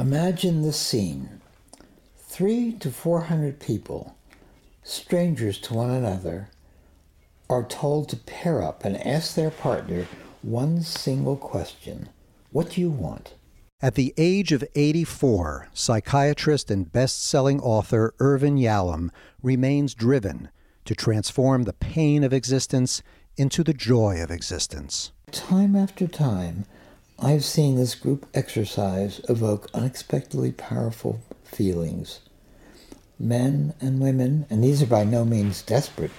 Imagine this scene. Three to four hundred people, strangers to one another, are told to pair up and ask their partner one single question. What do you want? At the age of 84, psychiatrist and best selling author Irvin Yalom remains driven to transform the pain of existence into the joy of existence. Time after time, I've seen this group exercise evoke unexpectedly powerful feelings. Men and women, and these are by no means desperate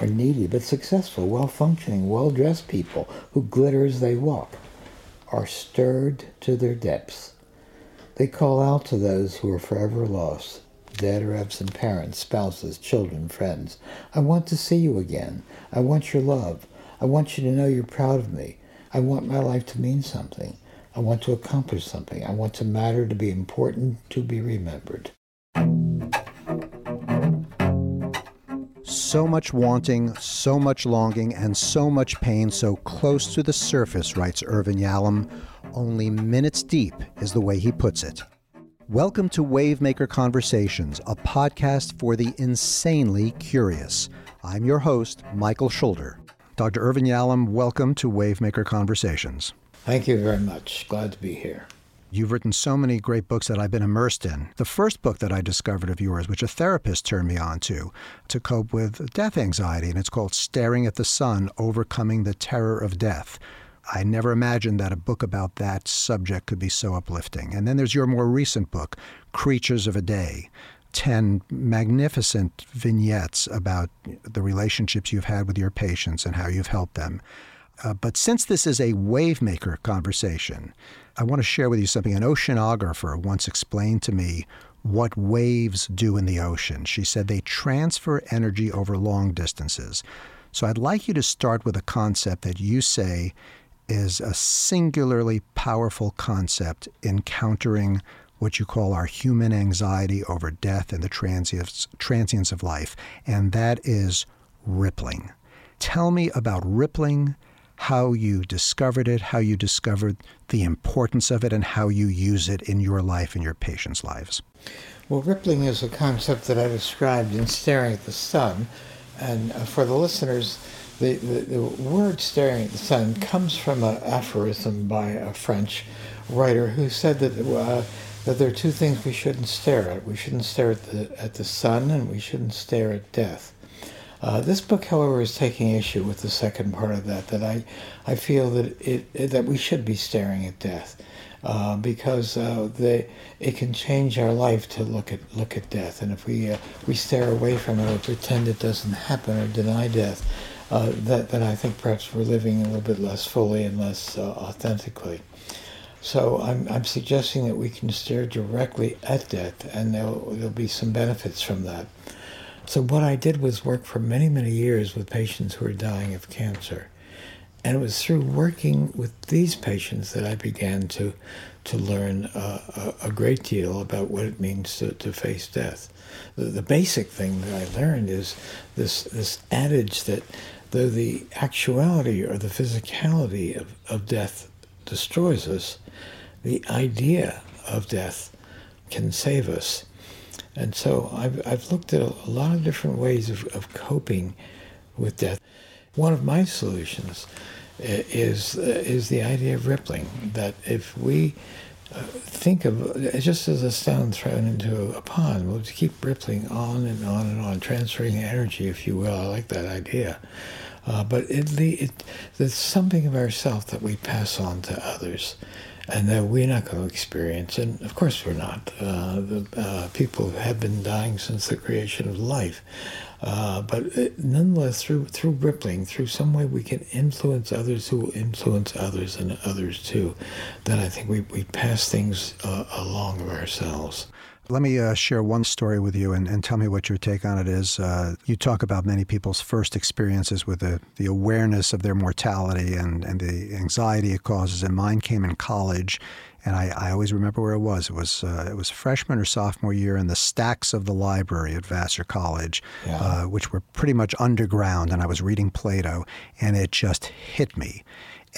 or needy, but successful, well functioning, well dressed people who glitter as they walk, are stirred to their depths. They call out to those who are forever lost, dead or absent parents, spouses, children, friends. I want to see you again. I want your love. I want you to know you're proud of me. I want my life to mean something. I want to accomplish something. I want to matter, to be important, to be remembered. So much wanting, so much longing, and so much pain so close to the surface, writes Irvin Yalom. Only minutes deep is the way he puts it. Welcome to Wavemaker Conversations, a podcast for the insanely curious. I'm your host, Michael Schulder. Dr. Irvin Yalom, welcome to Wavemaker Conversations. Thank you very much. Glad to be here. You've written so many great books that I've been immersed in. The first book that I discovered of yours, which a therapist turned me on to, to cope with death anxiety, and it's called Staring at the Sun Overcoming the Terror of Death. I never imagined that a book about that subject could be so uplifting. And then there's your more recent book, Creatures of a Day. 10 magnificent vignettes about the relationships you've had with your patients and how you've helped them. Uh, but since this is a wavemaker conversation, I want to share with you something an oceanographer once explained to me what waves do in the ocean. She said they transfer energy over long distances. So I'd like you to start with a concept that you say is a singularly powerful concept in countering what you call our human anxiety over death and the transience, transience of life, and that is rippling. Tell me about rippling, how you discovered it, how you discovered the importance of it, and how you use it in your life and your patients' lives. Well, rippling is a concept that I described in Staring at the Sun. And uh, for the listeners, the, the, the, word staring at the sun comes from an aphorism by a French writer who said that uh, that there are two things we shouldn't stare at. We shouldn't stare at the at the sun, and we shouldn't stare at death. Uh, this book, however, is taking issue with the second part of that. That I, I feel that it, it that we should be staring at death, uh, because uh, they it can change our life to look at look at death. And if we uh, we stare away from it or pretend it doesn't happen or deny death, uh, that then I think perhaps we're living a little bit less fully and less uh, authentically. So I'm, I'm suggesting that we can stare directly at death, and there'll, there'll be some benefits from that. So what I did was work for many, many years with patients who are dying of cancer. And it was through working with these patients that I began to, to learn uh, a, a, great deal about what it means to, to face death. The, the basic thing that I learned is this, this adage that though the actuality or the physicality of, of death destroys us, the idea of death can save us. And so I've, I've looked at a, lot of different ways of, of coping with death. One of my solutions is, uh, is the idea of rippling, that if we uh, think of just as a stone thrown into a pond, we'll keep rippling on and on and on, transferring energy, if you will. I like that idea. Uh, but it, it, there's something of ourselves that we pass on to others and that we're not going to experience. And of course, we're not. Uh, the, uh, people have been dying since the creation of life. Uh, but it, nonetheless, through through rippling, through some way we can influence others who will influence others and others too. Then I think we, we pass things uh, along of ourselves. Let me uh, share one story with you and, and, tell me what your take on it is. Uh, you talk about many people's first experiences with the, the awareness of their mortality and, and the anxiety it causes. And mine came in college. And I, I always remember where it was. It was uh, it was freshman or sophomore year in the stacks of the library at Vassar College, yeah. Uh, which were pretty much underground. And I was reading Plato, and it just hit me.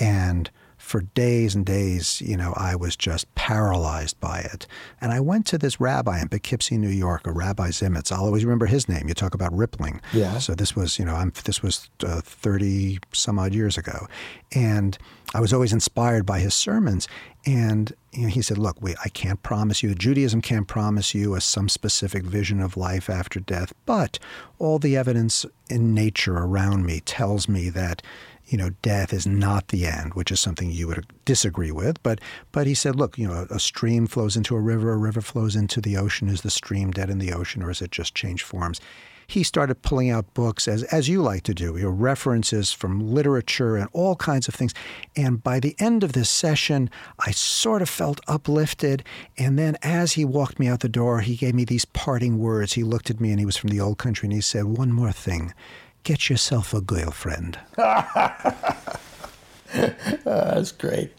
And for days and days, you know, I was just paralyzed by it. And I went to this rabbi in Poughkeepsie, New York, a Rabbi Zimitz. I'll always remember his name. You talk about rippling. Yeah. So this was, you know, I'm, this was uh, 30 some odd years ago. And I was always inspired by his sermons. And you know, he said, Look, we, I can't promise you, Judaism can't promise you a, some specific vision of life after death, but all the evidence in nature around me tells me that you know, death is not the end, which is something you would disagree with. But but he said, look, you know, a stream flows into a river, a river flows into the ocean. Is the stream dead in the ocean, or is it just changed forms? He started pulling out books, as as you like to do, you know, references from literature and all kinds of things. And by the end of this session, I sort of felt uplifted. And then as he walked me out the door, he gave me these parting words. He looked at me, and he was from the old country, and he said, "One more thing." Get yourself a girlfriend. That's great.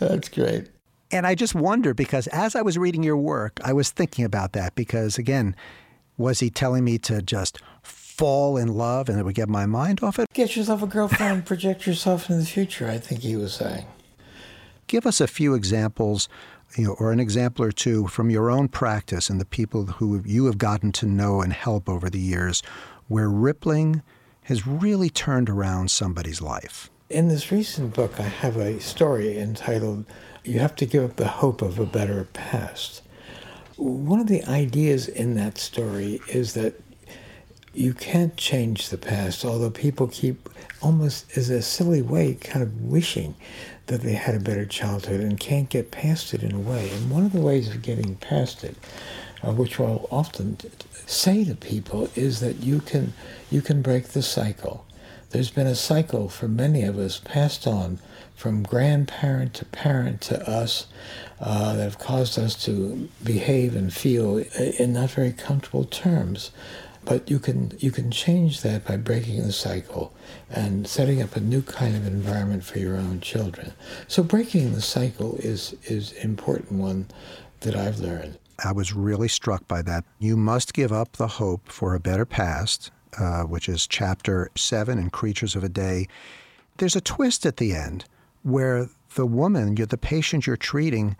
That's great. And I just wonder because as I was reading your work, I was thinking about that because, again, was he telling me to just fall in love and it would get my mind off it? Get yourself a girlfriend, project yourself in the future, I think he was saying. Give us a few examples you know, or an example or two from your own practice and the people who you have gotten to know and help over the years where rippling has really turned around somebody's life. In this recent book, I have a story entitled You Have to Give Up the Hope of a Better Past. One of the ideas in that story is that you can't change the past, although people keep almost as a silly way kind of wishing that they had a better childhood and can't get past it in a way. And one of the ways of getting past it, which I'll often say to people, is that you can you can break the cycle. There's been a cycle for many of us passed on from grandparent to parent to us uh, that have caused us to behave and feel in not very comfortable terms. But you can you can change that by breaking the cycle and setting up a new kind of environment for your own children. So breaking the cycle is is important one that I've learned. I was really struck by that. You must give up the hope for a better past, uh, which is chapter seven in Creatures of a Day. There's a twist at the end where the woman, the patient you're treating,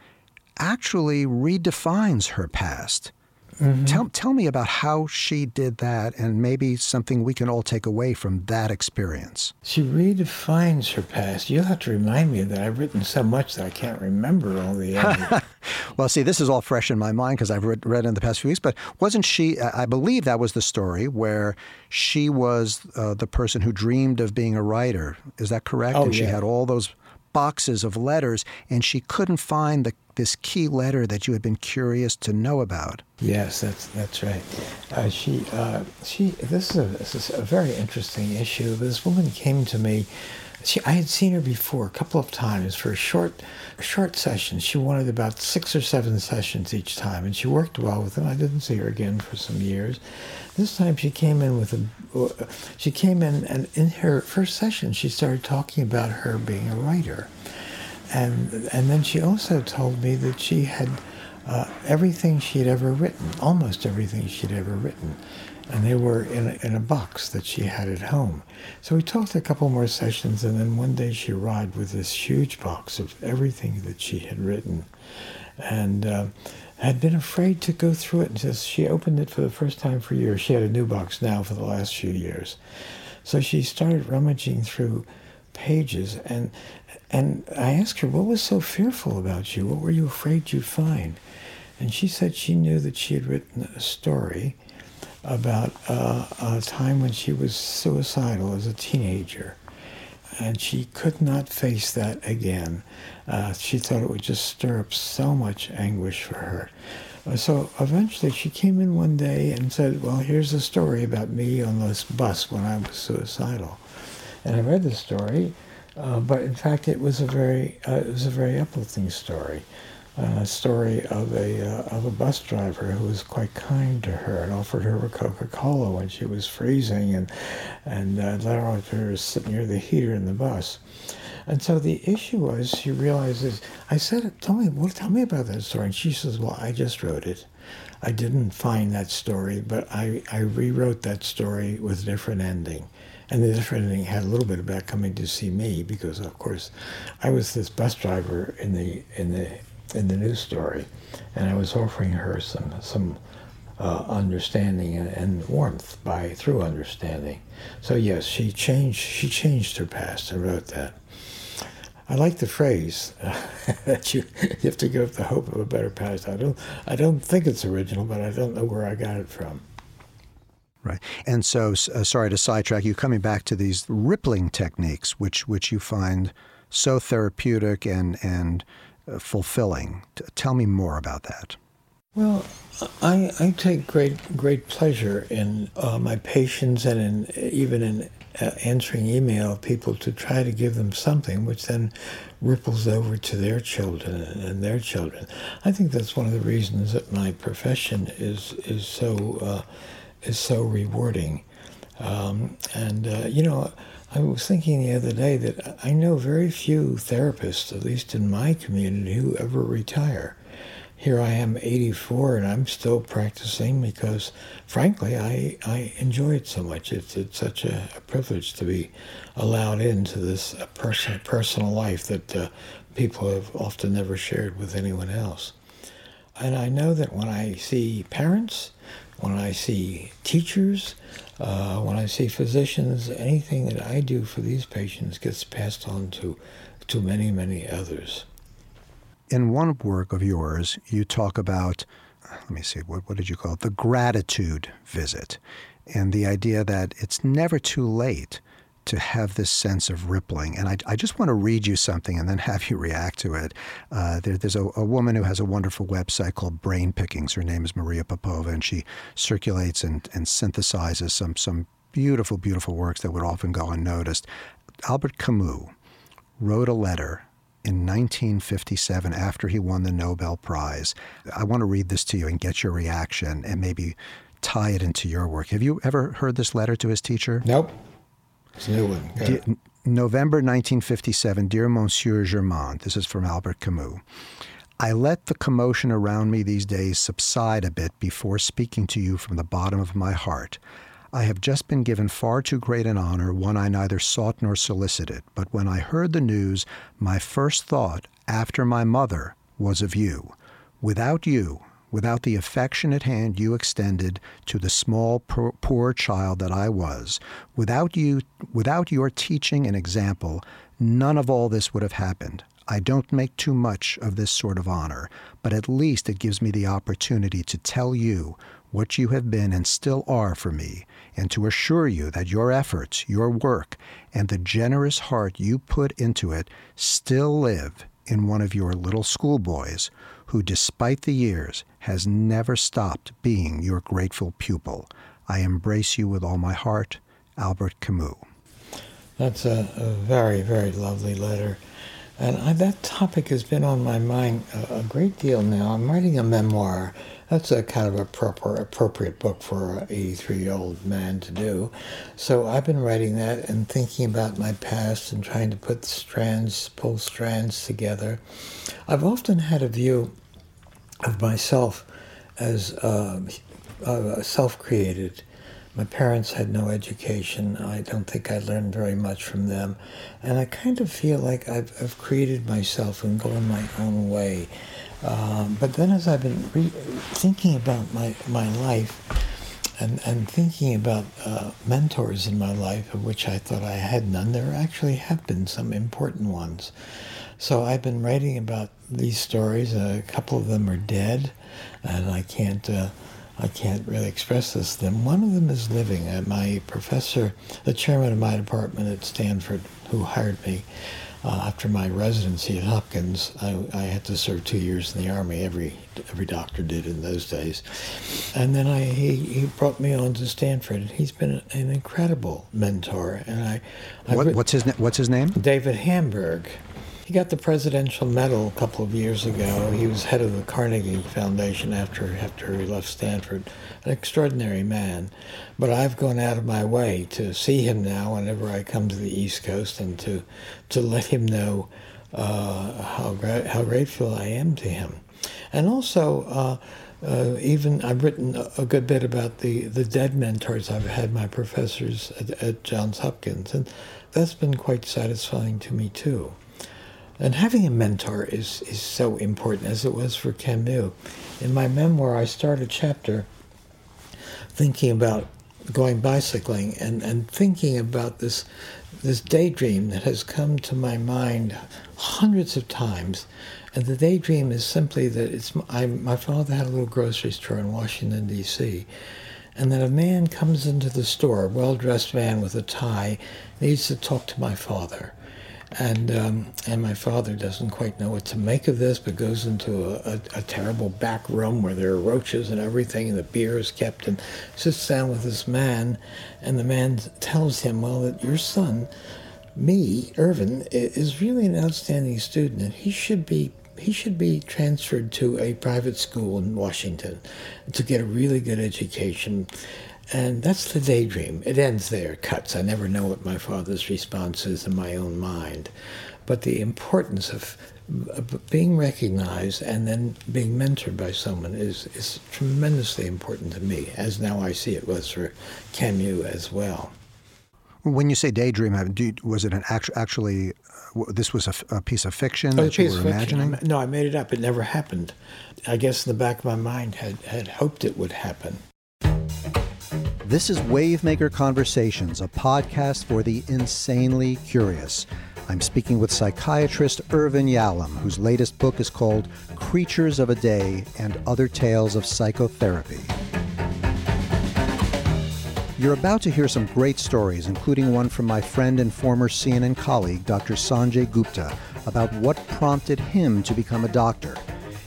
actually redefines her past. Mm-hmm. Tell, tell me about how she did that and maybe something we can all take away from that experience. She redefines her past. You'll have to remind me that I've written so much that I can't remember all the well, see, this is all fresh in my mind because I've read, read in the past few weeks, but wasn't she, I believe that was the story where she was uh, the person who dreamed of being a writer. Is that correct? Oh, and she had all those boxes of letters, and she couldn't find the, this key letter that you had been curious to know about. Yes, that's that's right. Uh, she uh, she. This is, a, this is a very interesting issue. This woman came to me. She, I had seen her before a couple of times for a short, short sessions. She wanted about six or seven sessions each time, and she worked well with them. I didn't see her again for some years. This time she came in with a, she came in and in her first session she started talking about her being a writer, and and then she also told me that she had uh, everything she had ever written, almost everything she'd ever written, and they were in a, in a box that she had at home. So we talked a couple more sessions, and then one day she arrived with this huge box of everything that she had written, and. Uh, had been afraid to go through it until she opened it for the first time for years. She had a new box now for the last few years. So she started rummaging through pages and and I asked her, what was so fearful about you? What were you afraid you'd find? And she said she knew that she had written a story about uh, a time when she was suicidal as a teenager and she could not face that again. Uh, she thought it would just stir up so much anguish for her. Uh, so eventually she came in one day and said, Well, here's a story about me on this bus when I was suicidal. And I read the story, uh, but in fact it was a very, uh, it was a very uplifting story a story of a uh, of a bus driver who was quite kind to her and offered her a Coca Cola when she was freezing and and uh, let her, her sit near the heater in the bus. And so the issue was, she realizes, I said, tell me, well, tell me about that story. And she says, well, I just wrote it. I didn't find that story, but I, I rewrote that story with a different ending. And the different ending had a little bit about coming to see me because, of course, I was this bus driver in the in the in the news story, and I was offering her some some uh, understanding and, and, warmth by through understanding. So yes, she changed. She changed her past and wrote that. I like the phrase that you, you have to give up the hope of a better past. I don't I don't think it's original, but I don't know where I got it from. Right, and so uh, sorry to sidetrack you. Coming back to these rippling techniques, which which you find so therapeutic and and uh, fulfilling. T- tell me more about that. Well, I, I take great great pleasure in uh, my patients and in even in uh, answering email people to try to give them something, which then ripples over to their children and their children. I think that's one of the reasons that my profession is is so uh, is so rewarding. Um, and uh, you know, I was thinking the other day that I know very few therapists, at least in my community, who ever retire here I am 84 and I'm still practicing because frankly I, I enjoy it so much. It's, it's such a, a privilege to be allowed into this uh, person, personal life that uh, people have often never shared with anyone else. And I know that when I see parents, when I see teachers, uh, when I see physicians, anything that I do for these patients gets passed on to, to many, many others in one work of yours, you talk about, let me see, what, what did you call it? The gratitude visit. And the idea that it's never too late to have this sense of rippling. And I, I, just want to read you something and then have you react to it. Uh, there, there's a, a, woman who has a wonderful website called Brain Pickings. Her name is Maria Popova, and she circulates and, and synthesizes some, some beautiful, beautiful works that would often go unnoticed. Albert Camus wrote a letter in 1957 after he won the Nobel Prize. I want to read this to you and get your reaction and maybe tie it into your work. Have you ever heard this letter to his teacher? Nope. It's a new one. De- November 1957, Dear Monsieur Germain, this is from Albert Camus. I let the commotion around me these days subside a bit before speaking to you from the bottom of my heart. I have just been given far too great an honor, one I neither sought nor solicited. But when I heard the news, my first thought, after my mother, was of you. Without you, without the affectionate hand you extended to the small poor, poor child that I was, without you, without your teaching and example, none of all this would have happened. I don't make too much of this sort of honor, but at least it gives me the opportunity to tell you what you have been and still are for me, and to assure you that your efforts, your work, and the generous heart you put into it still live in one of your little schoolboys who, despite the years, has never stopped being your grateful pupil. I embrace you with all my heart. Albert Camus. That's a, a very, very lovely letter. And I, that topic has been on my mind a, a great deal now. I'm writing a memoir that's a kind of a proper appropriate book for an 83 year old man to do. So I've been writing that and thinking about my past and trying to put strands, pull strands together. I've often had a view of myself as uh, uh, self created. My parents had no education. I don't think I learned very much from them. And I kind of feel like I've, I've created myself and gone my own way. Um, but then as I've been re- thinking about my, my life and, and thinking about uh, mentors in my life, of which I thought I had none, there actually have been some important ones. So I've been writing about these stories. a couple of them are dead, and I can't uh, I can't really express this to them. One of them is living. Uh, my professor, the chairman of my department at Stanford, who hired me, uh, after my residency at Hopkins, I, I, had to serve two years in the Army. Every every doctor did in those days, and then I he, he brought me on to Stanford. He's been an incredible mentor, and I. What, what's his What's his name? David Hamburg. He got the Presidential Medal a couple of years ago. He was head of the Carnegie Foundation after, after he left Stanford. An extraordinary man. But I've gone out of my way to see him now whenever I come to the East Coast and to, to let him know uh, how, gra- how grateful I am to him. And also, uh, uh, even I've written a good bit about the, the dead mentors I've had, my professors at, at Johns Hopkins, and that's been quite satisfying to me too. And having a mentor is, is so important, as it was for Camus. In my memoir, I start a chapter thinking about going bicycling and, and thinking about this this daydream that has come to my mind hundreds of times. And the daydream is simply that it's I, my father had a little grocery store in Washington D.C. And that a man comes into the store, a well-dressed man with a tie, needs to talk to my father and um, and my father doesn't quite know what to make of this, but goes into a, a, a, terrible back room where there are roaches and everything, and the beer is kept, and sits down with this man, and the man tells him, "Well, that your son, me, Irvin, is really an outstanding student, and he should be." He should be transferred to a private school in Washington to get a really good education and that's the daydream. It ends there, cuts. I never know what my father's response is in my own mind. But the importance of, of being recognized and then being mentored by someone is, is tremendously important to me, as now I see it was for Camus as well. When you say daydream, was it an actu- actually, uh, this was a, a, piece of fiction oh, that you were imagining? No, I made it up. It never happened. I guess in the back of my mind had, had hoped it would happen. This is Wavemaker Conversations, a podcast for the insanely curious. I'm speaking with psychiatrist Irvin Yalom, whose latest book is called Creatures of a Day and Other Tales of Psychotherapy. You're about to hear some great stories, including one from my friend and former CNN colleague, Dr. Sanjay Gupta, about what prompted him to become a doctor.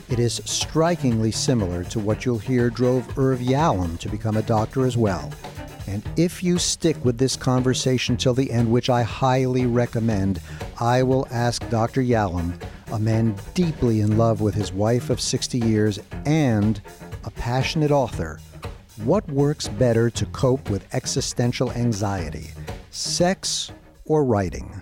It is strikingly similar to what you'll hear drove Irv Yalom to become a doctor as well. And if you stick with this conversation till the end, which I highly recommend, I will ask Dr. Yalom, a man deeply in love with his wife of 60 years and a passionate author, what works better to cope with existential anxiety, sex or writing?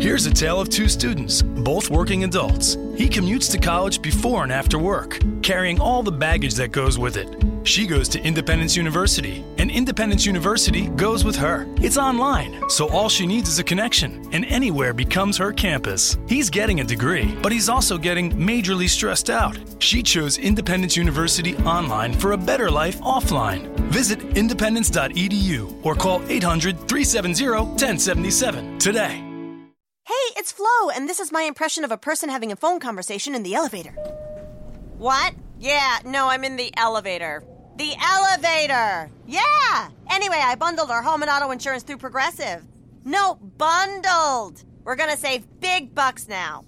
Here's a tale of two students, both working adults. He commutes to college before and after work, carrying all the baggage that goes with it. She goes to Independence University, and Independence University goes with her. It's online, so all she needs is a connection, and anywhere becomes her campus. He's getting a degree, but he's also getting majorly stressed out. She chose Independence University online for a better life offline. Visit independence.edu or call 800 370 1077 today. Hey, it's Flo, and this is my impression of a person having a phone conversation in the elevator. What? Yeah, no, I'm in the elevator. The elevator! Yeah! Anyway, I bundled our home and auto insurance through Progressive. No, bundled! We're gonna save big bucks now.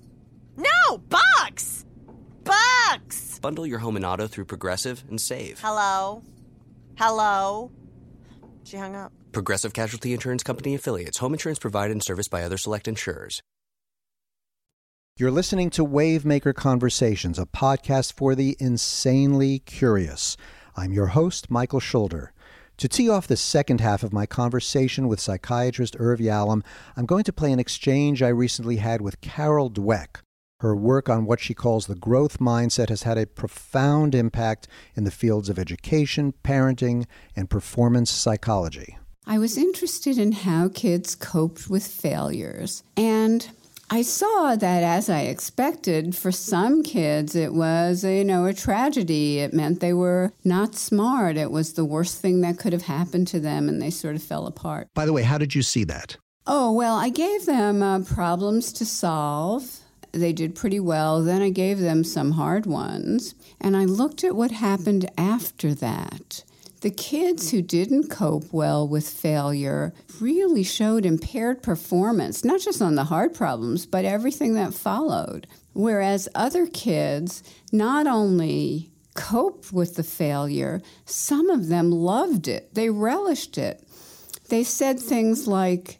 No, bucks! Bucks! Bundle your home and auto through Progressive and save. Hello? Hello? She hung up. Progressive Casualty Insurance Company affiliates. Home insurance provided and serviced by other select insurers. You're listening to Wavemaker Conversations, a podcast for the insanely curious. I'm your host, Michael Schulder. To tee off the second half of my conversation with psychiatrist Irv Yalom, I'm going to play an exchange I recently had with Carol Dweck. Her work on what she calls the growth mindset has had a profound impact in the fields of education, parenting, and performance psychology. I was interested in how kids coped with failures. And I saw that as I expected, for some kids it was, you know, a tragedy. It meant they were not smart. It was the worst thing that could have happened to them and they sort of fell apart. By the way, how did you see that? Oh, well, I gave them uh, problems to solve. They did pretty well. Then I gave them some hard ones. And I looked at what happened after that. The kids who didn't cope well with failure really showed impaired performance, not just on the hard problems, but everything that followed. Whereas other kids not only coped with the failure, some of them loved it, they relished it. They said things like,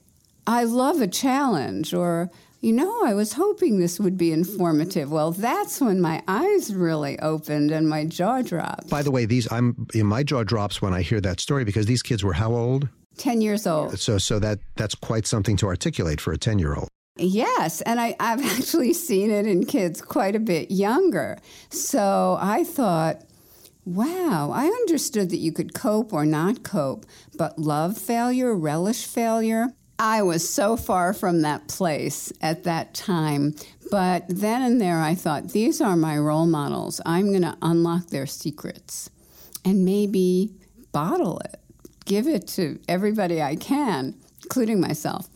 I love a challenge, or you know, I was hoping this would be informative. Well, that's when my eyes really opened and my jaw dropped. By the way, these I'm my jaw drops when I hear that story because these kids were how old? 10 years old. So so that that's quite something to articulate for a 10-year-old. Yes, and I, I've actually seen it in kids quite a bit younger. So I thought, wow, I understood that you could cope or not cope, but love failure, relish failure, I was so far from that place at that time. But then and there, I thought, these are my role models. I'm going to unlock their secrets and maybe bottle it, give it to everybody I can, including myself.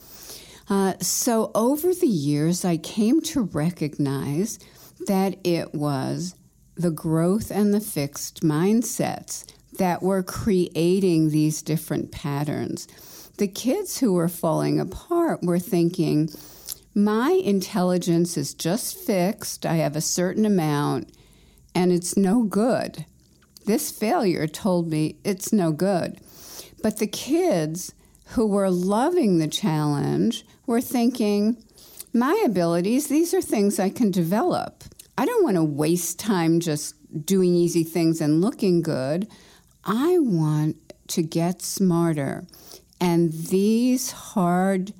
Uh, so over the years, I came to recognize that it was the growth and the fixed mindsets that were creating these different patterns the kids who were falling apart were thinking, my intelligence is just fixed, I have a certain amount, and it's no good. This failure told me it's no good. But the kids who were loving the challenge were thinking, my abilities, these are things I can develop. I don't want to waste time just doing easy things and looking good. I want to get smarter. And these hard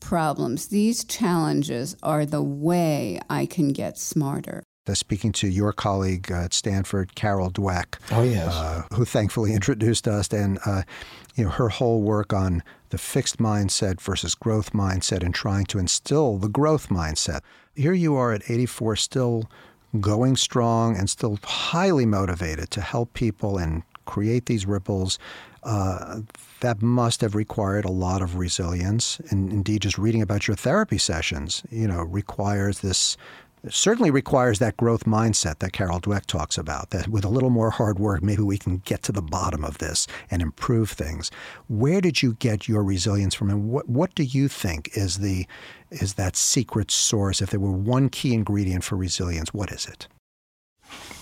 problems, these challenges are the way I can get smarter. Uh, speaking to your colleague uh, at Stanford, Carol Dweck. Oh, yes. Uh, who thankfully introduced us. And, uh, you know, her whole work on the fixed mindset versus growth mindset and trying to instill the growth mindset. Here you are at 84, still going strong and still highly motivated to help people and create these ripples that must have required a lot of resilience. And indeed, just reading about your therapy sessions, you know, requires this certainly requires that growth mindset that Carol Dweck talks about. That with a little more hard work, maybe we can get to the bottom of this and improve things. Where did you get your resilience from, and what what do you think is the is that secret source? If there were one key ingredient for resilience, what is it?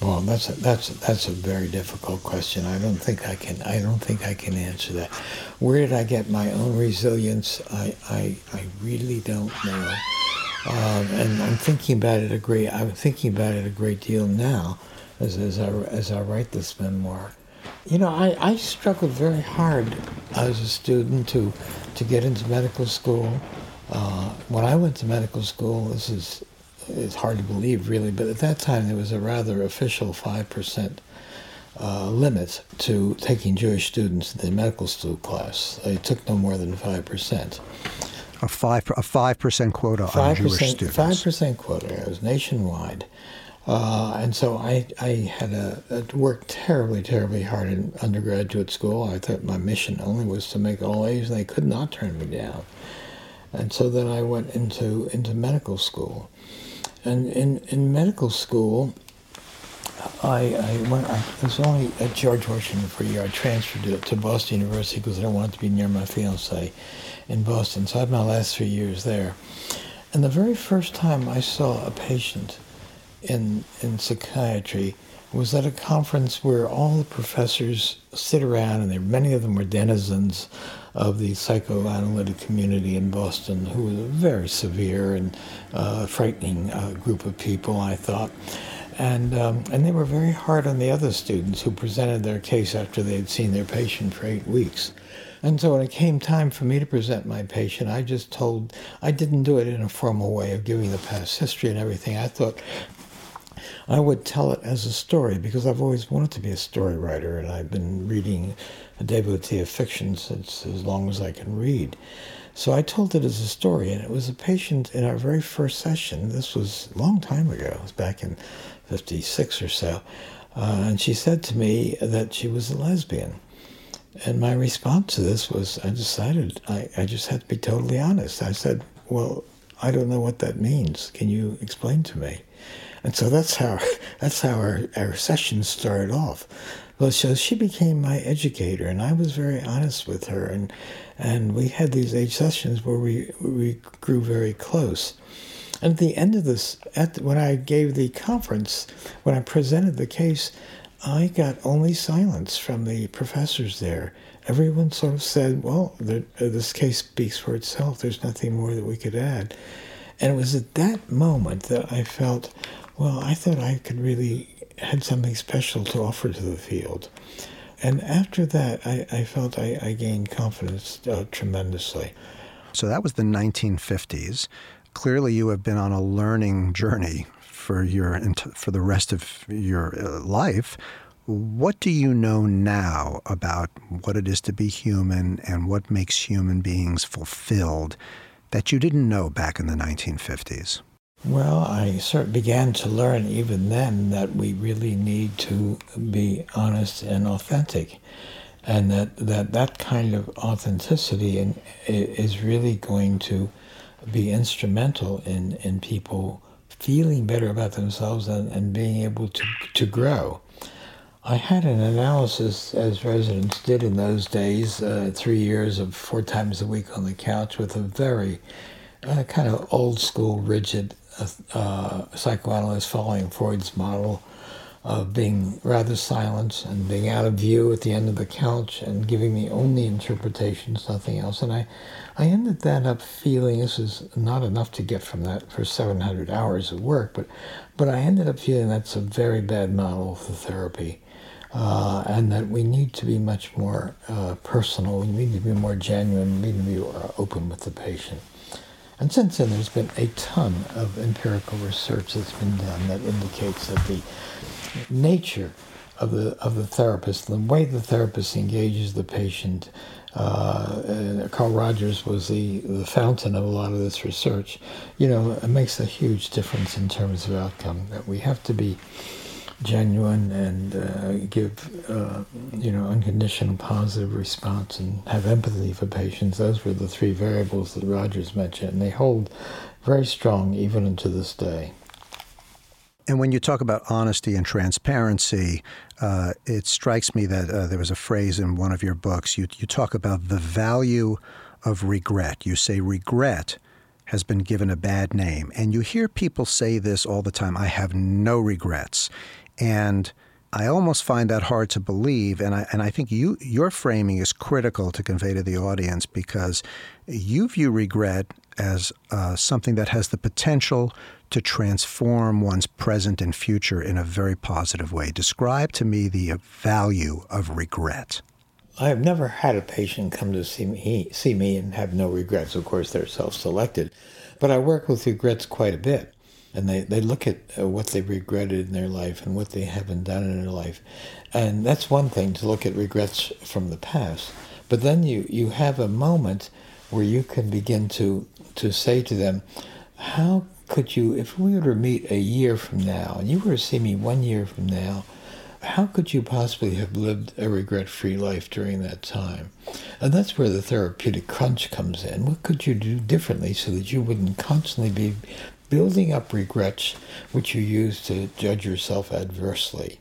Well, that's a, that's a, that's a very difficult question. I don't think I can I don't think I can answer that. Where did I get my own resilience? I I, I really don't know. Um, and I'm thinking about it a great I'm thinking about it a great deal now, as as I as I write this memoir. You know, I, I struggled very hard as a student to to get into medical school. Uh, when I went to medical school, this is it's hard to believe, really, but at that time there was a rather official 5% uh, limit to taking Jewish students in the medical school class. They took no more than 5%. A five a five percent quota 5%, on Jewish students. Five percent quota. It was nationwide, uh, and so I I had a, a, worked terribly terribly hard in undergraduate school. I thought my mission only was to make all A's, and they could not turn me down. And so then I went into into medical school, and in, in medical school, I, I went. I was only at George Washington for a year. I transferred to, to Boston University because I wanted to be near my fiance in Boston. So I had my last three years there. And the very first time I saw a patient in in psychiatry was at a conference where all the professors sit around, and there, many of them were denizens of the psychoanalytic community in Boston, who was a very severe and uh, frightening uh, group of people, I thought. And, um, and they were very hard on the other students who presented their case after they had seen their patient for eight weeks. And so when it came time for me to present my patient, I just told, I didn't do it in a formal way of giving the past history and everything. I thought I would tell it as a story because I've always wanted to be a story writer and I've been reading a devotee of fiction since as long as I can read. So I told it as a story, and it was a patient in our very first session. This was a long time ago. It was back in 56 or so. Uh, and she said to me that she was a lesbian. And my response to this was I decided I, I just had to be totally honest. I said, Well, I don't know what that means. Can you explain to me? And so that's how that's how our, our sessions started off. Well, so she became my educator, and I was very honest with her, and and we had these eight sessions where we we grew very close. And at the end of this, at the, when I gave the conference, when I presented the case, I got only silence from the professors there. Everyone sort of said, "Well, the, this case speaks for itself. There's nothing more that we could add." And it was at that moment that I felt, well, I thought I could really had something special to offer to the field. And after that, I, I felt I, I, gained confidence uh, tremendously. So that was the 1950s. Clearly, you have been on a learning journey for your for the rest of your uh, life. What do you know now about what it is to be human and what makes human beings fulfilled that you didn't know back in the 1950s? Well, I sort of began to learn even then that we really need to be honest and authentic, and that that, that kind of authenticity in, is really going to be instrumental in, in people feeling better about themselves and, and being able to, to grow. I had an analysis, as residents did in those days, uh, three years of four times a week on the couch with a very uh, kind of old school, rigid uh, psychoanalyst following Freud's model of being rather silent and being out of view at the end of the couch and giving me only interpretations, nothing else. And I, I ended that up feeling this is not enough to get from that for 700 hours of work, but, but I ended up feeling that's a very bad model for therapy uh, and that we need to be much more uh, personal, we need to be more genuine, we need to be more open with the patient. And since then, there's been a ton of empirical research that's been done that indicates that the nature of the of the therapist, the way the therapist engages the patient. Uh, Carl Rogers was the, the fountain of a lot of this research. You know, it makes a huge difference in terms of outcome. That we have to be genuine and uh, give uh, you know unconditional positive response and have empathy for patients. Those were the three variables that Rogers mentioned, and they hold very strong even into this day. And when you talk about honesty and transparency, uh, it strikes me that uh, there was a phrase in one of your books. You, you talk about the value of regret. You say regret has been given a bad name. And you hear people say this all the time I have no regrets. And I almost find that hard to believe, and I and I think you your framing is critical to convey to the audience because you view regret as uh, something that has the potential to transform one's present and future in a very positive way. Describe to me the value of regret. I have never had a patient come to see me see me and have no regrets. Of course, they're self-selected, but I work with regrets quite a bit and they, they look at uh, what they regretted in their life and what they haven't done in their life. And that's one thing to look at regrets from the past. But then you, you have a moment where you can begin to, to say to them, how could you, if we were to meet a year from now and you were to see me one year from now, how could you possibly have lived a regret free life during that time? And that's where the therapeutic crunch comes in. What could you do differently so that you wouldn't constantly be building up regrets which you use to judge yourself adversely.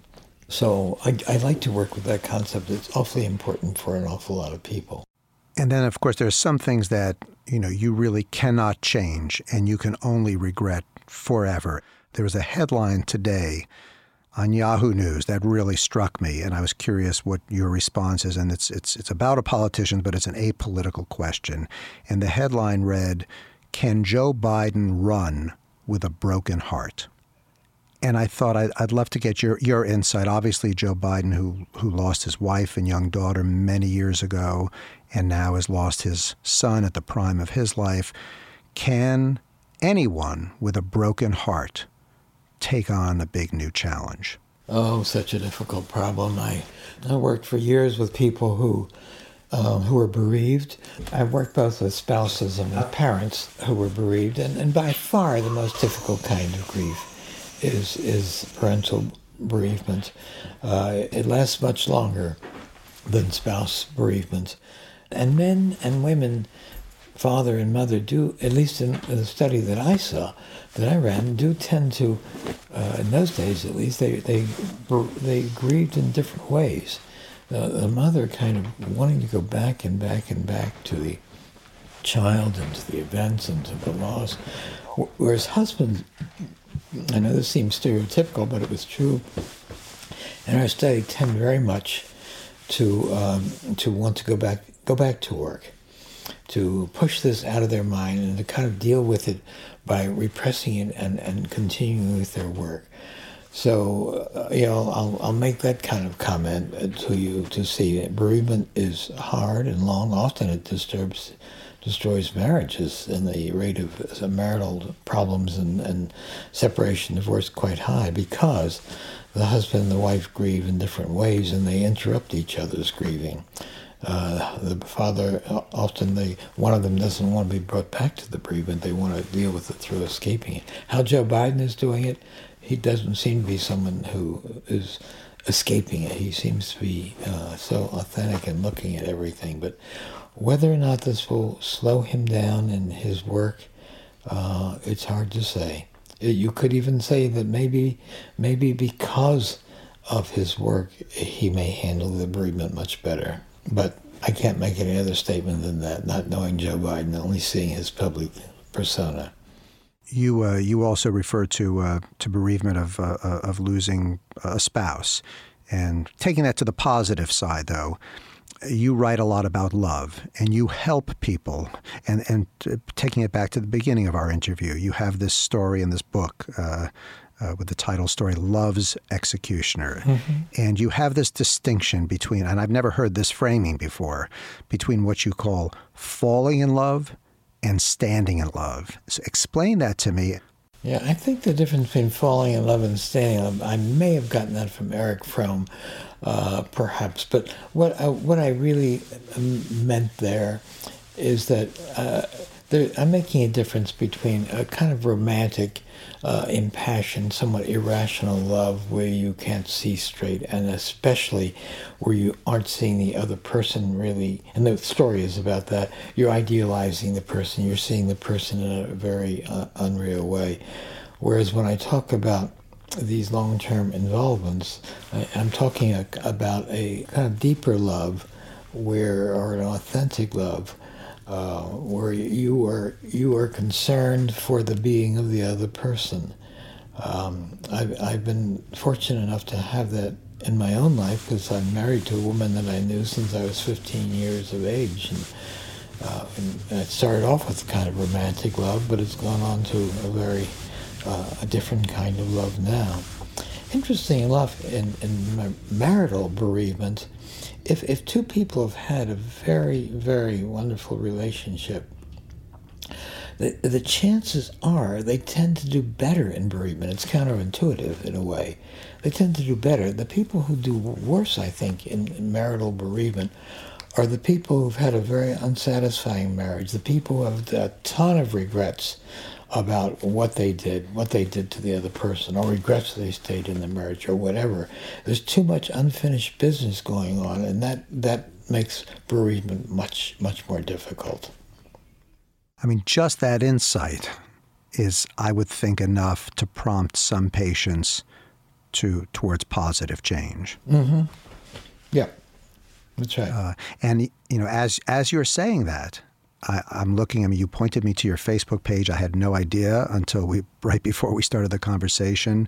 So I, I like to work with that concept. It's awfully important for an awful lot of people. And then, of course, there's some things that you know you really cannot change, and you can only regret forever. There was a headline today on Yahoo News that really struck me, and I was curious what your response is. And it's it's it's about a politician, but it's an apolitical question. And the headline read, "Can Joe Biden run with a broken heart. And I thought I'd, I'd, love to get your, your insight. Obviously, Joe Biden, who, who lost his wife and young daughter many years ago and now has lost his son at the prime of his life, can anyone with a broken heart take on a big new challenge? Oh, such a difficult problem. I, I worked for years with people who um, who were bereaved. I've worked both with spouses and with parents who were bereaved, and, and by far the most difficult kind of grief is is parental bereavement. Uh, it lasts much longer than spouse bereavement, and men and women, father and mother, do at least in, in the study that I saw, that I ran, do tend to, uh, in those days at least, they they they grieved in different ways the, the mother kind of wanting to go back and back and back to the child and to the events and to the loss. Whereas husbands, I know this seems stereotypical, but it was true. In our study, tend very much to um, to want to go back go back to work, to push this out of their mind and to kind of deal with it by repressing it and, and continuing with their work. So, uh, you know, I'll, I'll make that kind of comment to you to see bereavement is hard and long. Often it disturbs, destroys marriages, and the rate of marital problems and, and separation, divorce, quite high because the husband and the wife grieve in different ways and they interrupt each other's grieving. Uh, the father often they one of them doesn't want to be brought back to the bereavement. They want to deal with it through escaping it. How Joe Biden is doing it, he doesn't seem to be someone who is escaping it. He seems to be uh, so authentic and looking at everything. But whether or not this will slow him down in his work, uh, it's hard to say. You could even say that maybe, maybe because of his work, he may handle the bereavement much better. But I can't make any other statement than that, not knowing Joe Biden, only seeing his public persona. You uh, you also refer to uh, to bereavement of uh, uh of losing a spouse, and taking that to the positive side, though. You write a lot about love, and you help people. And and taking it back to the beginning of our interview, you have this story in this book uh, uh, with the title story Love's Executioner. Mm-hmm. And you have this distinction between, and I've never heard this framing before, between what you call falling in love and standing in love. So explain that to me. Yeah, I think the difference between falling in love and standing in love, I may have gotten that from Erich Fromm, uh, perhaps, but what I, what I really um, meant there is that uh, there, I'm making a difference between a kind of romantic uh, impassioned, somewhat irrational love where you can't see straight, and especially where you aren't seeing the other person really. And the story is about that. You're idealizing the person, you're seeing the person in a very uh, unreal way. Whereas when I talk about these long term involvements, I, am talking a, about a kind of deeper love where, or an authentic love uh, where you are you are concerned for the being of the other person. Um, I've, I've been fortunate enough to have that in my own life because I'm married to a woman that I knew since I was 15 years of age. And, uh, and it started off with kind of romantic love, but it's gone on to a very uh, a different kind of love now. Interesting enough, in, in marital bereavement, if, if two people have had a very, very wonderful relationship, the, the chances are they tend to do better in bereavement. It's counterintuitive in a way. They tend to do better. The people who do worse, I think, in marital bereavement are the people who've had a very unsatisfying marriage, the people who have a ton of regrets about what they did, what they did to the other person, or regrets they stayed in the marriage, or whatever. There's too much unfinished business going on, and that that makes bereavement much much more difficult. I mean, just that insight is, I would think, enough to prompt some patients to towards positive change. Mm-hmm. Yeah, that's right. Uh, and you know, as as you're saying that, I, am looking. I mean, you pointed me to your Facebook page. I had no idea until we right before we started the conversation.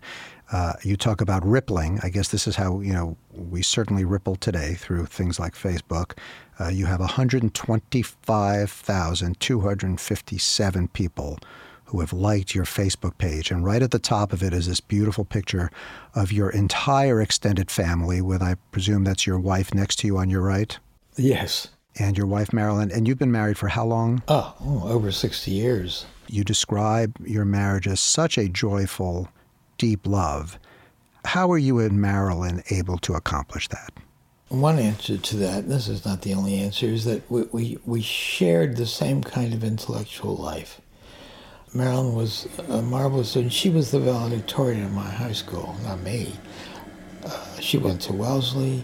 Uh, you talk about rippling. I guess this is how you know we certainly ripple today through things like Facebook. Uh, you have 125,257 people who have liked your Facebook page, and right at the top of it is this beautiful picture of your entire extended family. With I presume that's your wife next to you on your right. Yes and your wife Marilyn, and you've been married for how long? Oh, oh, over 60 years. You describe your marriage as such a joyful, deep love. How were you and Marilyn able to accomplish that? One answer to that, and this is not the only answer, is that we, we, we shared the same kind of intellectual life. Marilyn was a marvelous student. She was the valedictorian of my high school, not me. Uh, she went to Wellesley.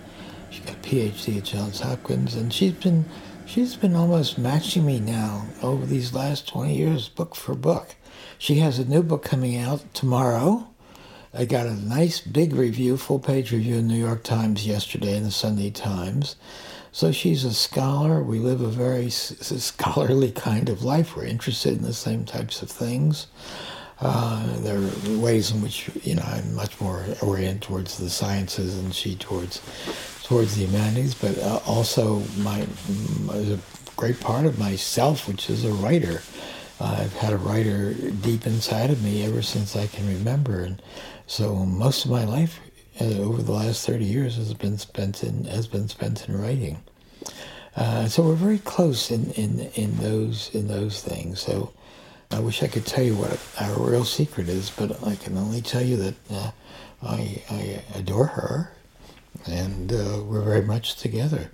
A PhD at Johns Hopkins, and she's been she's been almost matching me now over these last 20 years, book for book. She has a new book coming out tomorrow. I got a nice big review, full page review in the New York Times yesterday in the Sunday Times. So she's a scholar. We live a very scholarly kind of life. We're interested in the same types of things. Uh, there are ways in which you know I'm much more oriented towards the sciences and she towards towards the humanities, but uh, also my, my great part of myself, which is a writer. Uh, I've had a writer deep inside of me ever since I can remember, and so most of my life uh, over the last 30 years has been spent in has been spent in writing. Uh, so we're very close in, in, in those in those things. So I wish I could tell you what our real secret is, but I can only tell you that uh, I, I adore her, and uh, we're very much together.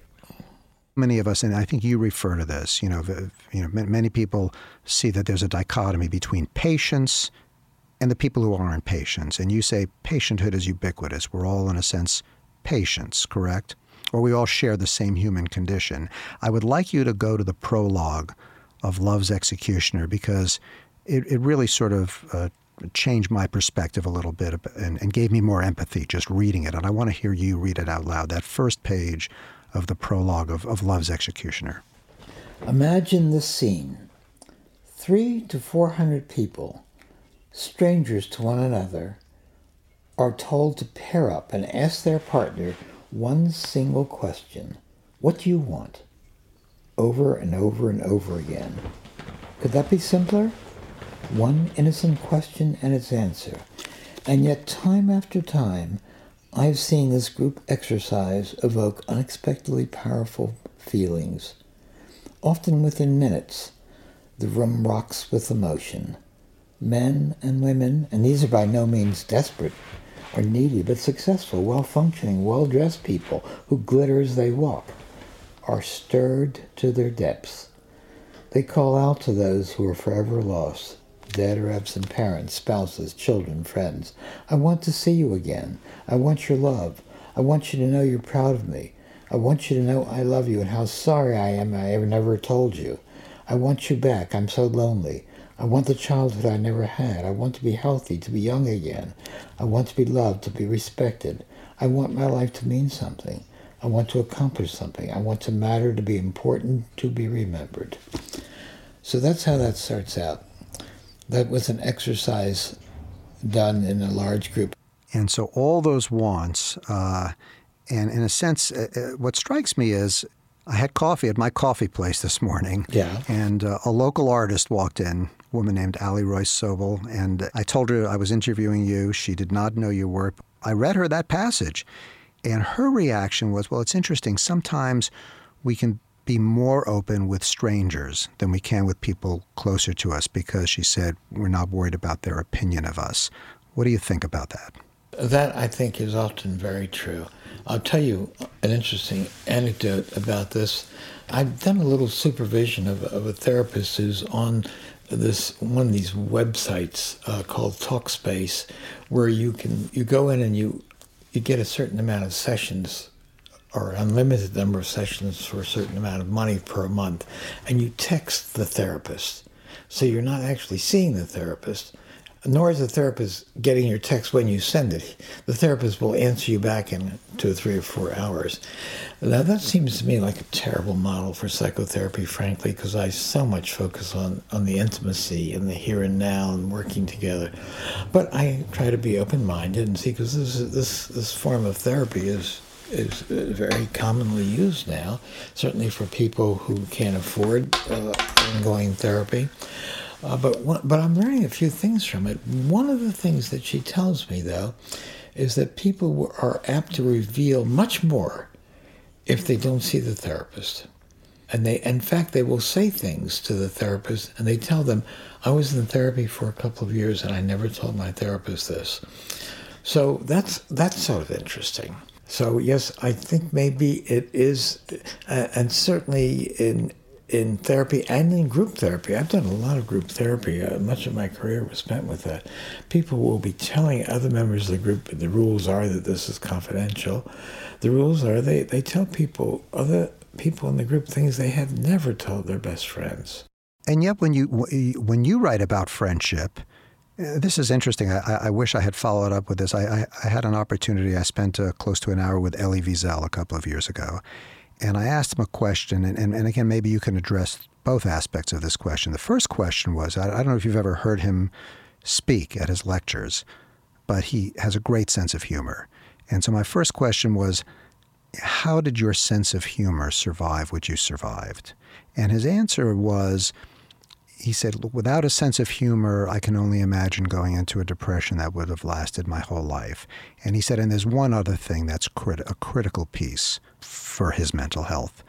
Many of us, and I think you refer to this. You know, you know, many people see that there's a dichotomy between patients and the people who aren't patients. And you say patienthood is ubiquitous. We're all, in a sense, patients, correct? Or we all share the same human condition. I would like you to go to the prologue of Love's Executioner because it, it really sort of uh, changed my perspective a little bit and, and gave me more empathy just reading it. And I want to hear you read it out loud, that first page of the prologue of, of Love's Executioner. Imagine this scene three to four hundred people strangers to one another, are told to pair up and ask their partner one single question What do you want? over and over and over again. Could that be simpler? One innocent question and its answer. And yet, time after time, I've seen this group exercise evoke unexpectedly powerful feelings. Often within minutes, the room rocks with emotion men and women, and these are by no means desperate or needy, but successful, well functioning, well dressed people who glitter as they walk, are stirred to their depths. They call out to those who are forever lost, dead or absent parents, spouses, children, friends. I want to see you again. I want your love. I want you to know you're proud of me. I want you to know I love you and how sorry I am I ever never told you. I want you back. I'm so lonely. I want the childhood I never had. I want to be healthy, to be young again. I want to be loved, to be respected. I want my life to mean something. I want to accomplish something. I want to matter, to be important, to be remembered. So that's how that starts out. That was an exercise done in a large group. And so all those wants, uh, and in a sense, uh, uh what strikes me is I had coffee at my coffee place this morning. Yeah. And uh, a local artist walked in, a woman named Ali Royce Sobel, and I told her I was interviewing you. She did not know your work. I read her that passage, and her reaction was, "Well, it's interesting. Sometimes we can be more open with strangers than we can with people closer to us because she said we're not worried about their opinion of us. What do you think about that? That I think is often very true. I'll tell you an interesting anecdote about this. I've done a little supervision of, of a therapist who's on this one of these websites uh, called Talkspace, where you can you go in and you you get a certain amount of sessions or unlimited number of sessions for a certain amount of money per month, and you text the therapist. So you're not actually seeing the therapist, nor is the therapist getting your text when you send it. The therapist will answer you back in two or three or four hours. Now, that seems to me like a terrible model for psychotherapy, frankly, because I so much focus on, on the intimacy and the here and now and working together. But I try to be open minded and see, because this, this, this form of therapy is is very commonly used now, certainly for people who can't afford uh, ongoing therapy. Uh, but but I'm learning a few things from it. One of the things that she tells me, though, is that people are apt to reveal much more if they don't see the therapist. And they, in fact, they will say things to the therapist, and they tell them, "I was in therapy for a couple of years, and I never told my therapist this." So that's that's sort of interesting. So yes, I think maybe it is, uh, and certainly in in therapy and in group therapy. I've done a lot of group therapy. Uh, much of my career was spent with that. People will be telling other members of the group the rules are that this is confidential. The rules are they, they tell people, other people in the group, things they have never told their best friends. And yet, when you when you write about friendship, this is interesting. I, I, wish I had followed up with this. I, I, I had an opportunity. I spent uh, close to an hour with Elie Wiesel a couple of years ago, and I asked him a question, and, and, and again, maybe you can address both aspects of this question. The first question was I, I don't know if you've ever heard him speak at his lectures, but he has a great sense of humor. And so my first question was how did your sense of humor survive what you survived? And his answer was, he said, without a sense of humor, I can only imagine going into a depression that would have lasted my whole life. And he said, and there's one other thing that's crit- a critical piece for his mental health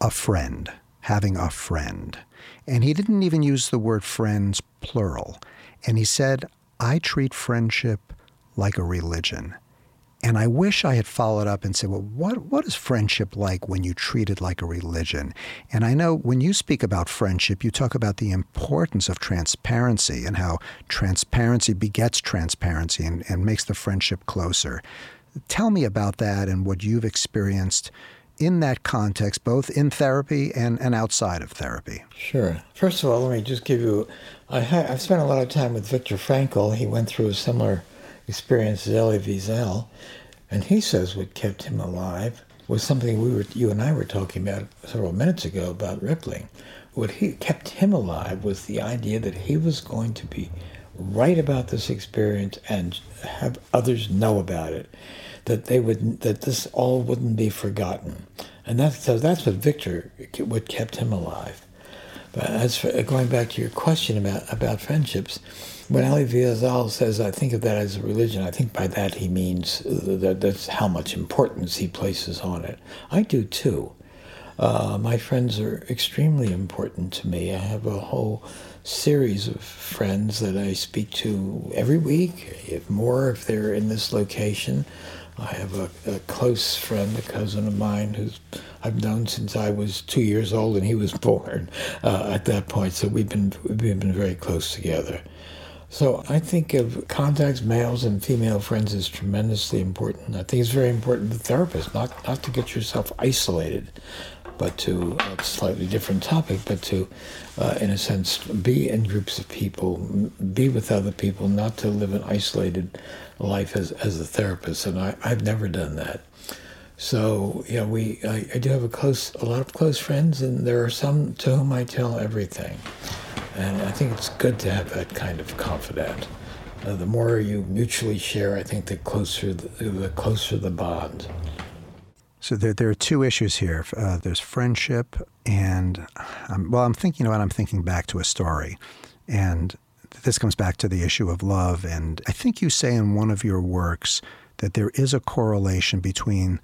a friend, having a friend. And he didn't even use the word friends plural. And he said, I treat friendship like a religion. And I wish I had followed up and said, well, what, what is friendship like when you treat it like a religion? And I know when you speak about friendship, you talk about the importance of transparency and how transparency begets transparency and, and makes the friendship closer. Tell me about that and what you've experienced in that context, both in therapy and, and outside of therapy. Sure. First of all, let me just give you I ha- I've spent a lot of time with Viktor Frankl. He went through a similar experience as Elie Wiesel, and he says what kept him alive was something we were, you and I were talking about several minutes ago about rippling. What he kept him alive was the idea that he was going to be right about this experience and have others know about it, that they would, that this all wouldn't be forgotten, and that's so that's what Victor, what kept him alive. But as for going back to your question about about friendships, when Elie Wiesel says, I think of that as a religion, I think by that he means that that's how much importance he places on it. I do too. Uh, my friends are extremely important to me. I have a whole series of friends that I speak to every week, if more if they're in this location. I have a, a, close friend, a cousin of mine, who's I've known since I was two years old and he was born uh, at that point. So we've been we've been very close together. So I think of contacts, males and female friends, is tremendously important. I think it's very important to therapists not not to get yourself isolated, but to a slightly different topic, but to, uh, in a sense, be in groups of people, be with other people, not to live an isolated life as as a therapist. And I, I've never done that. So yeah, we I, I do have a close a lot of close friends, and there are some to whom I tell everything. And I think it's good to have that kind of confidant. Uh, the more you mutually share, I think the closer the, the closer the bond. So there, there are two issues here. Uh, there's friendship, and um, well, I'm thinking about. I'm thinking back to a story, and this comes back to the issue of love. And I think you say in one of your works that there is a correlation between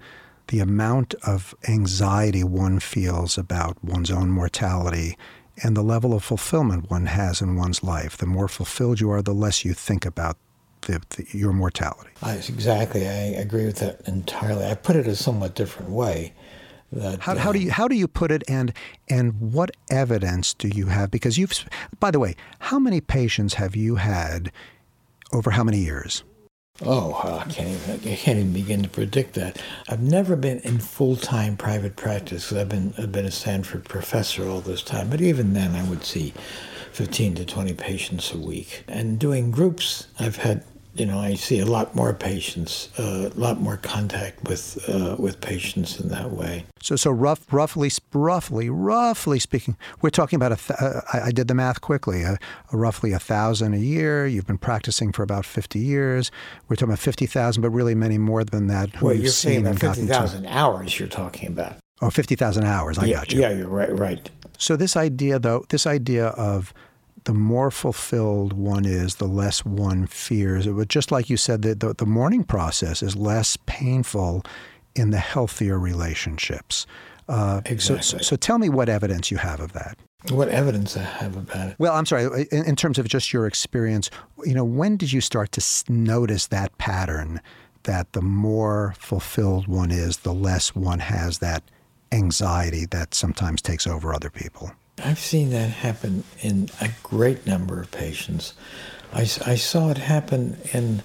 the amount of anxiety one feels about one's own mortality and the level of fulfillment one has in one's life. The more fulfilled you are, the less you think about the, the, your mortality. I, exactly. I agree with that entirely. I put it a somewhat different way. That, how, uh, how do you how do you put it and and what evidence do you have because you've by the way how many patients have you had over how many years Oh, I can't even I can't even begin to predict that. I've never been in full time private practice I've been I've been a Stanford professor all this time. But even then, I would see fifteen to twenty patients a week. And doing groups, I've had you know, I see a lot more patients, uh, a lot more contact with uh, with patients in that way. So, so rough, roughly, roughly, roughly speaking, we're talking about a. Th- uh, I did the math quickly. A, a roughly a thousand a year. You've been practicing for about fifty years. We're talking about fifty thousand, but really many more than that. Well, you're saying about fifty thousand hours. You're talking about. Oh, 50,000 hours. I yeah, got you. Yeah, you're right. Right. So this idea, though, this idea of the more fulfilled one is, the less one fears. But just like you said, the, the, the mourning process is less painful in the healthier relationships. Uh, exactly. So, so, so, tell me what evidence you have of that. What evidence I have about it? Well, I'm sorry. In, in terms of just your experience, you know, when did you start to notice that pattern? That the more fulfilled one is, the less one has that anxiety that sometimes takes over other people. I've seen that happen in a great number of patients. I, I saw it happen in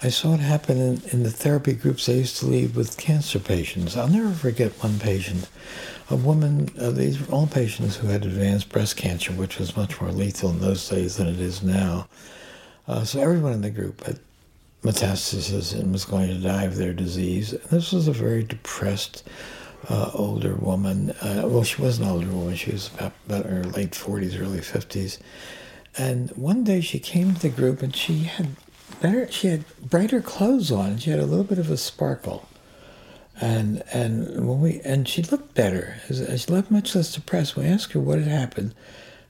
I saw it happen in, in the therapy groups I used to lead with cancer patients. I'll never forget one patient, a woman, uh, these were all patients who had advanced breast cancer, which was much more lethal in those days than it is now. Uh, so everyone in the group had metastasis and was going to die of their disease. And this was a very depressed, uh, older woman. Uh, well, she was an older woman. She was about, about her late 40s, early 50s. And one day she came to the group and she had better, she had brighter clothes on she had a little bit of a sparkle. And and when we and she looked better. She looked much less depressed. We asked her what had happened,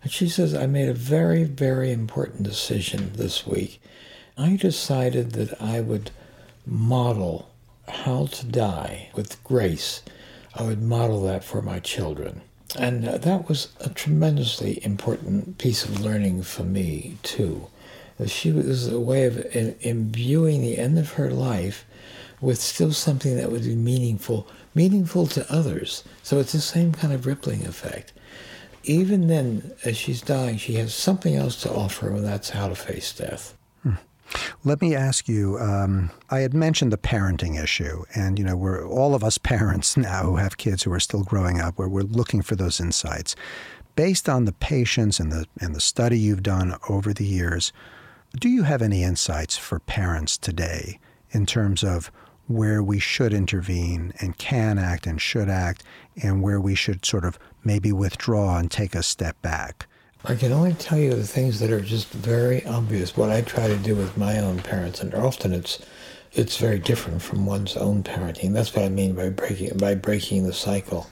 and she says, "I made a very very important decision this week. I decided that I would model how to die with grace. I would model that for my children." And uh, that was a tremendously important piece of learning for me, too. She was a way of imbuing the end of her life with still something that would be meaningful, meaningful to others. So it's the same kind of rippling effect. Even then, as she's dying, she has something else to offer, and that's how to face death. Let me ask you. Um, I had mentioned the parenting issue, and you know, we're all of us parents now who have kids who are still growing up, where we're looking for those insights. Based on the patience and the and the study you've done over the years, do you have any insights for parents today in terms of where we should intervene and can act and should act, and where we should sort of maybe withdraw and take a step back. I can only tell you the things that are just very obvious. What I try to do with my own parents, and often it's it's very different from one's own parenting. That's what I mean by breaking by breaking the cycle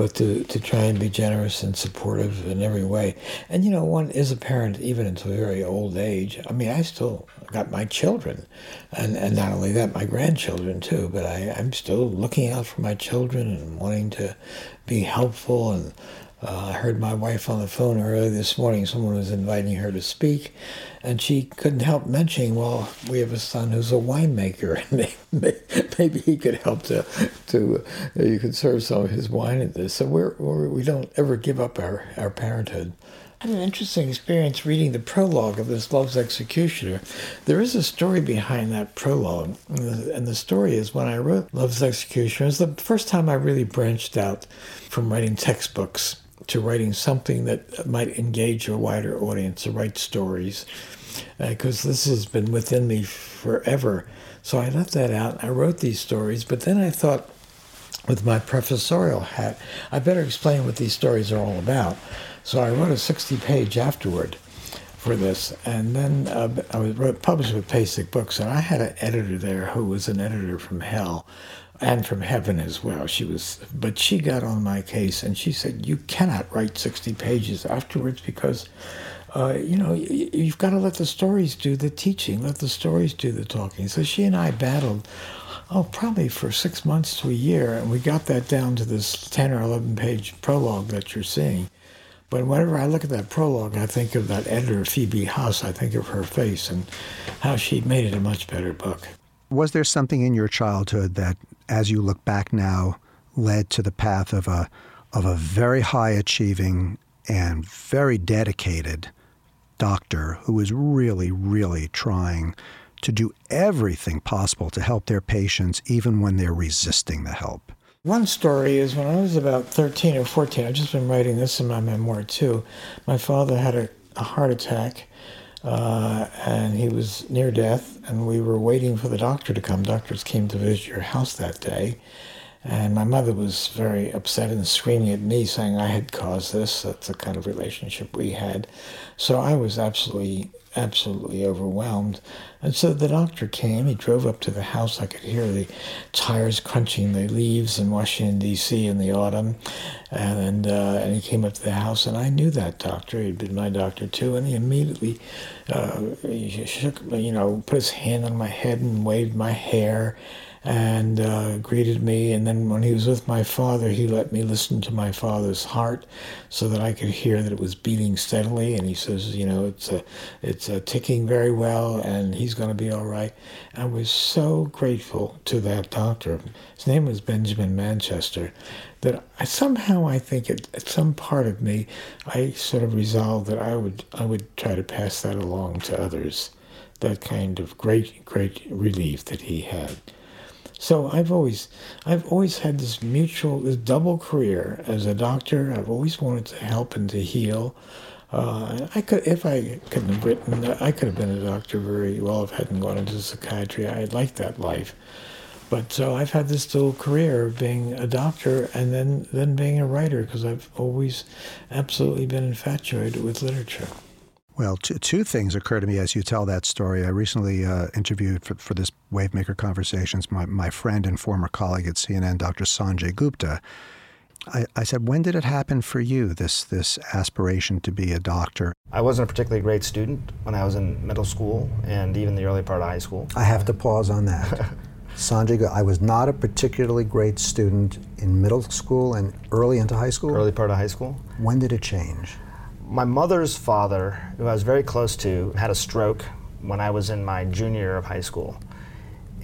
but to, to try and be generous and supportive in every way. And you know, one is a parent even until very old age. I mean, I still got my children, and, and not only that, my grandchildren too, but I, I'm still looking out for my children and wanting to be helpful and uh, I heard my wife on the phone early this morning. Someone was inviting her to speak, and she couldn't help mentioning, "Well, we have a son who's a winemaker, and maybe he could help to to uh, you could serve some of his wine at this." So we're, we're we don't ever give up our our parenthood. I had an interesting experience reading the prologue of this Love's Executioner. There is a story behind that prologue, and the story is when I wrote Love's Executioner, was the first time I really branched out from writing textbooks to writing something that might engage a wider audience, to write stories, because uh, this has been within me forever. So I left that out. I wrote these stories, but then I thought, with my professorial hat, I better explain what these stories are all about. So I wrote a 60 page afterward for this, and then uh, I was wrote, published with Basic Books, and I had an editor there who was an editor from hell and from heaven as well. She was, but she got on my case and she said, "You cannot write sixty pages afterwards because." Uh, you know, you've got to let the stories do the teaching, let the stories do the talking. So she and I battled, oh, probably for six months to a year, and we got that down to this 10 or 11 page prologue that you're seeing. But whenever I look at that prologue, I think of that editor, Phoebe Hoss. I think of her face and how she made it a much better book. Was there something in your childhood that as you look back now, led to the path of a of a very high achieving and very dedicated doctor who is really, really trying to do everything possible to help their patients, even when they're resisting the help. One story is when I was about 13 or 14, I've just been writing this in my memoir too. My father had a, a heart attack uh, and he was near death, and we were waiting for the doctor to come. Doctors came to visit your house that day, and my mother was very upset and screaming at me, saying I had caused this. That's the kind of relationship we had. So I was absolutely absolutely overwhelmed. And so the doctor came. He drove up to the house. I could hear the tires crunching the leaves in Washington, D.C. in the autumn. And, uh, and he came up to the house, and I knew that doctor. He'd been my doctor, too. And he immediately uh, he shook, you know, put his hand on my head and waved my hair and uh, greeted me. And then when he was with my father, he let me listen to my father's heart so that I could hear that it was beating steadily. And he says, you know, it's a, it's a ticking very well, and he's going to be all right. I was so grateful to that doctor. His name was Benjamin Manchester. That I, somehow I think at, at some part of me, I sort of resolved that I would I would try to pass that along to others. That kind of great great relief that he had. So I've always, I've always had this mutual, this double career as a doctor. I've always wanted to help and to heal. Uh, I could, if I couldn't have written, I could have been a doctor very well if I hadn't gone into psychiatry. I liked that life. But so I've had this dual career of being a doctor and then, then being a writer because I've always absolutely been infatuated with literature. Well, two, two things occur to me as you tell that story. I recently uh, interviewed for, for this Wavemaker Conversations my, my friend and former colleague at CNN, Dr. Sanjay Gupta. I, I, said, when did it happen for you, this, this aspiration to be a doctor? I wasn't a particularly great student when I was in middle school and even the early part of high school. I have to pause on that. Sanjay, I was not a particularly great student in middle school and early into high school. Early part of high school. When did it change? My mother's father, who I was very close to, had a stroke when I was in my junior year of high school.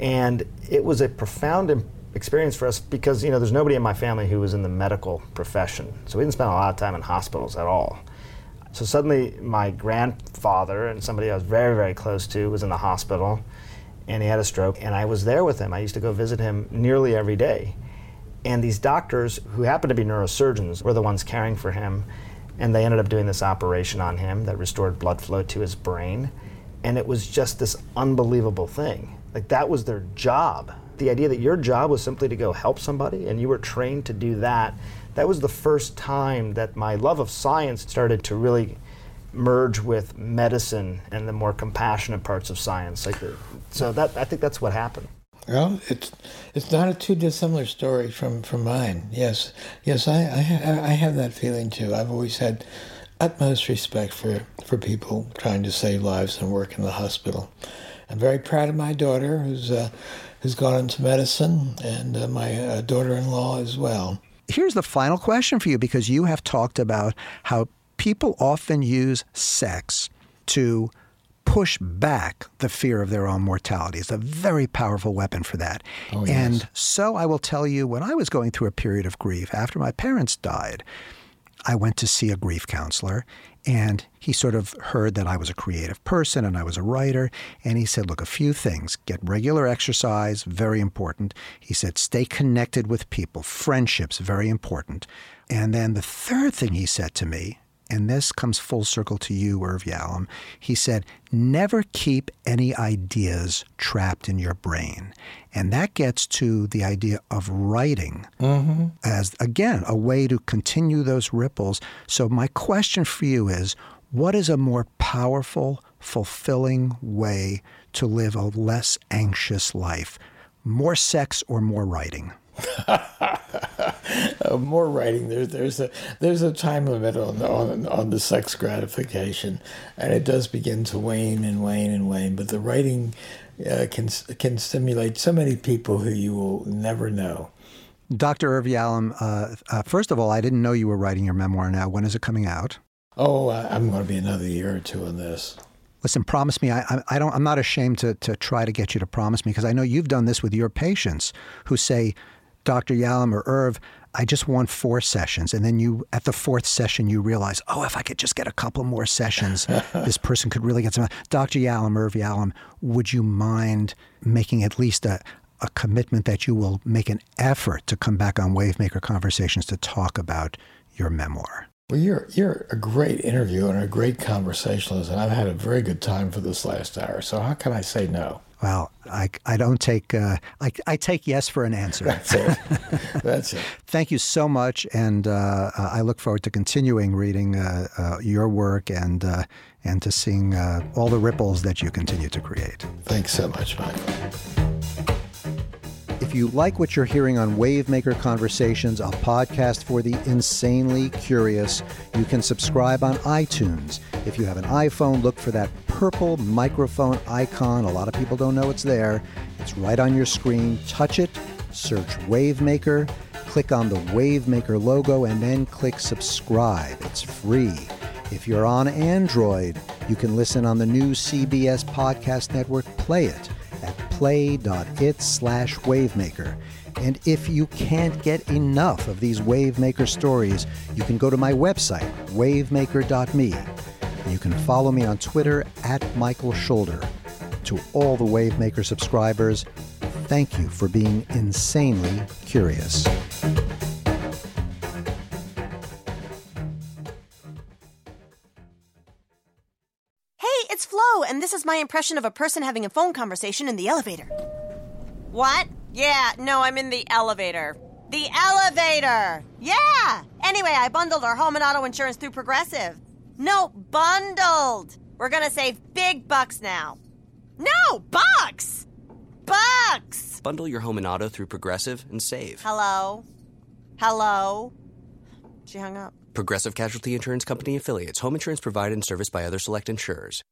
And it was a profound experience for us because, you know, there's nobody in my family who was in the medical profession. So we didn't spend a lot of time in hospitals at all. So suddenly my grandfather and somebody I was very, very close to was in the hospital and he had a stroke, and I was there with him. I used to go visit him nearly every day. And these doctors, who happened to be neurosurgeons, were the ones caring for him, and they ended up doing this operation on him that restored blood flow to his brain. And it was just this unbelievable thing. Like, that was their job. The idea that your job was simply to go help somebody, and you were trained to do that, that was the first time that my love of science started to really merge with medicine and the more compassionate parts of science. Like the, so that I think that's what happened. Well, it's it's not a too dissimilar story from, from mine. Yes, yes, I, I I have that feeling too. I've always had utmost respect for, for people trying to save lives and work in the hospital. I'm very proud of my daughter who's uh, who's gone into medicine and uh, my uh, daughter-in-law as well. Here's the final question for you because you have talked about how people often use sex to push back the fear of their own mortality. It's a very powerful weapon for that. Oh, yes. And so I will tell you, when I was going through a period of grief after my parents died, I went to see a grief counselor, and he sort of heard that I was a creative person and I was a writer. And he said, Look, a few things. Get regular exercise, very important. He said, Stay connected with people, friendships, very important. And then the third thing he said to me, and this comes full circle to you, Irv Yalom. He said, never keep any ideas trapped in your brain. And that gets to the idea of writing mm-hmm. as, again, a way to continue those ripples. So, my question for you is what is a more powerful, fulfilling way to live a less anxious life? More sex or more writing? more writing. There's there's a there's a time limit on the, on on the sex gratification, and it does begin to wane and wane and wane. But the writing uh, can can stimulate so many people who you will never know. Dr. Irv Yalom, uh, uh, first of all, I didn't know you were writing your memoir now. When is it coming out? Oh, I'm going to be another year or two on this. Listen, promise me. I, I don't. I'm not ashamed to to try to get you to promise me because I know you've done this with your patients who say, Dr. Yalom or Irv, I just want four sessions. And then you, at the fourth session, you realize, oh, if I could just get a couple more sessions, this person could really get some. Dr. Yalom, Irv Yalom, would you mind making at least a, a commitment that you will make an effort to come back on Wavemaker Conversations to talk about your memoir? Well, you're you're a great interviewer and a great conversationalist, and I've had a very good time for this last hour. So how can I say no? Well, I, I don't take uh, I, I take yes for an answer. That's it. That's it. Thank you so much, and uh, I look forward to continuing reading uh, uh your work and uh, and to seeing uh, all the ripples that you continue to create. Thanks so much, Michael. If you like what you're hearing on Wavemaker Conversations, a podcast for the insanely curious, you can subscribe on iTunes. If you have an iPhone, look for that purple microphone icon. A lot of people don't know it's there. It's right on your screen. Touch it, search Wavemaker, click on the Wavemaker logo, and then click subscribe. It's free. If you're on Android, you can listen on the new CBS Podcast Network Play It play.it slash wavemaker. And if you can't get enough of these Wavemaker stories, you can go to my website, wavemaker.me. You can follow me on Twitter at Michael Schulder. To all the Wavemaker subscribers, thank you for being insanely curious. And this is my impression of a person having a phone conversation in the elevator. What? Yeah, no, I'm in the elevator. The elevator! Yeah! Anyway, I bundled our home and auto insurance through Progressive. No, bundled! We're gonna save big bucks now. No, bucks! Bucks! Bundle your home and auto through Progressive and save. Hello? Hello? She hung up. Progressive Casualty Insurance Company affiliates. Home insurance provided and serviced by other select insurers.